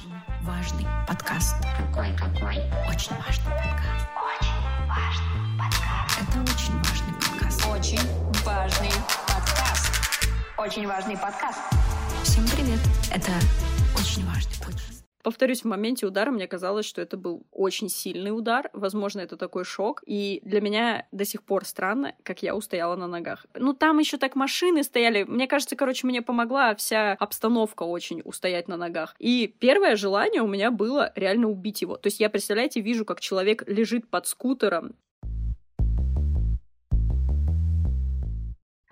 Очень важный подкаст. Какой, какой? Очень важный подкаст. Очень важный подкаст. Это очень важный подкаст. Очень важный подкаст. Очень важный подкаст. Всем привет. Это очень важный подкаст. Повторюсь, в моменте удара мне казалось, что это был очень сильный удар. Возможно, это такой шок. И для меня до сих пор странно, как я устояла на ногах. Ну, там еще так машины стояли. Мне кажется, короче, мне помогла вся обстановка очень устоять на ногах. И первое желание у меня было реально убить его. То есть я, представляете, вижу, как человек лежит под скутером,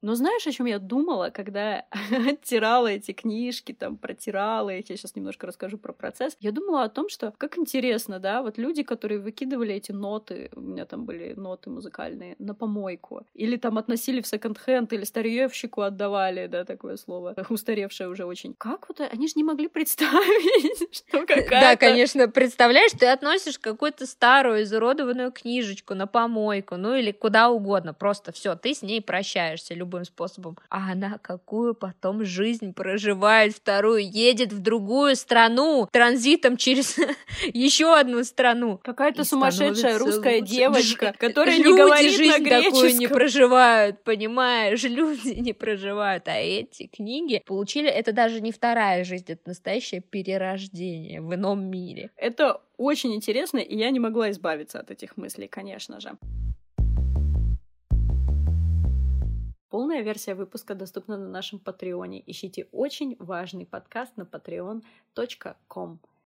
Но знаешь, о чем я думала, когда оттирала эти книжки, там, протирала их, я сейчас немножко расскажу про процесс. Я думала о том, что как интересно, да, вот люди, которые выкидывали эти ноты, у меня там были ноты музыкальные, на помойку, или там относили в секонд-хенд, или старьевщику отдавали, да, такое слово, устаревшее уже очень. Как вот они же не могли представить, что какая-то... Да, конечно, представляешь, ты относишь какую-то старую изуродованную книжечку на помойку, ну или куда угодно, просто все, ты с ней прощаешься любым способом. А она какую потом жизнь проживает вторую, едет в другую страну транзитом через еще одну страну. Какая-то сумасшедшая русская лучше. девочка, Ж- которая не люди говорит жизнь на такую не проживают, понимаешь? Люди не проживают. А эти книги получили... Это даже не вторая жизнь, это настоящее перерождение в ином мире. Это очень интересно, и я не могла избавиться от этих мыслей, конечно же. Полная версия выпуска доступна на нашем Патреоне. Ищите очень важный подкаст на patreon.com.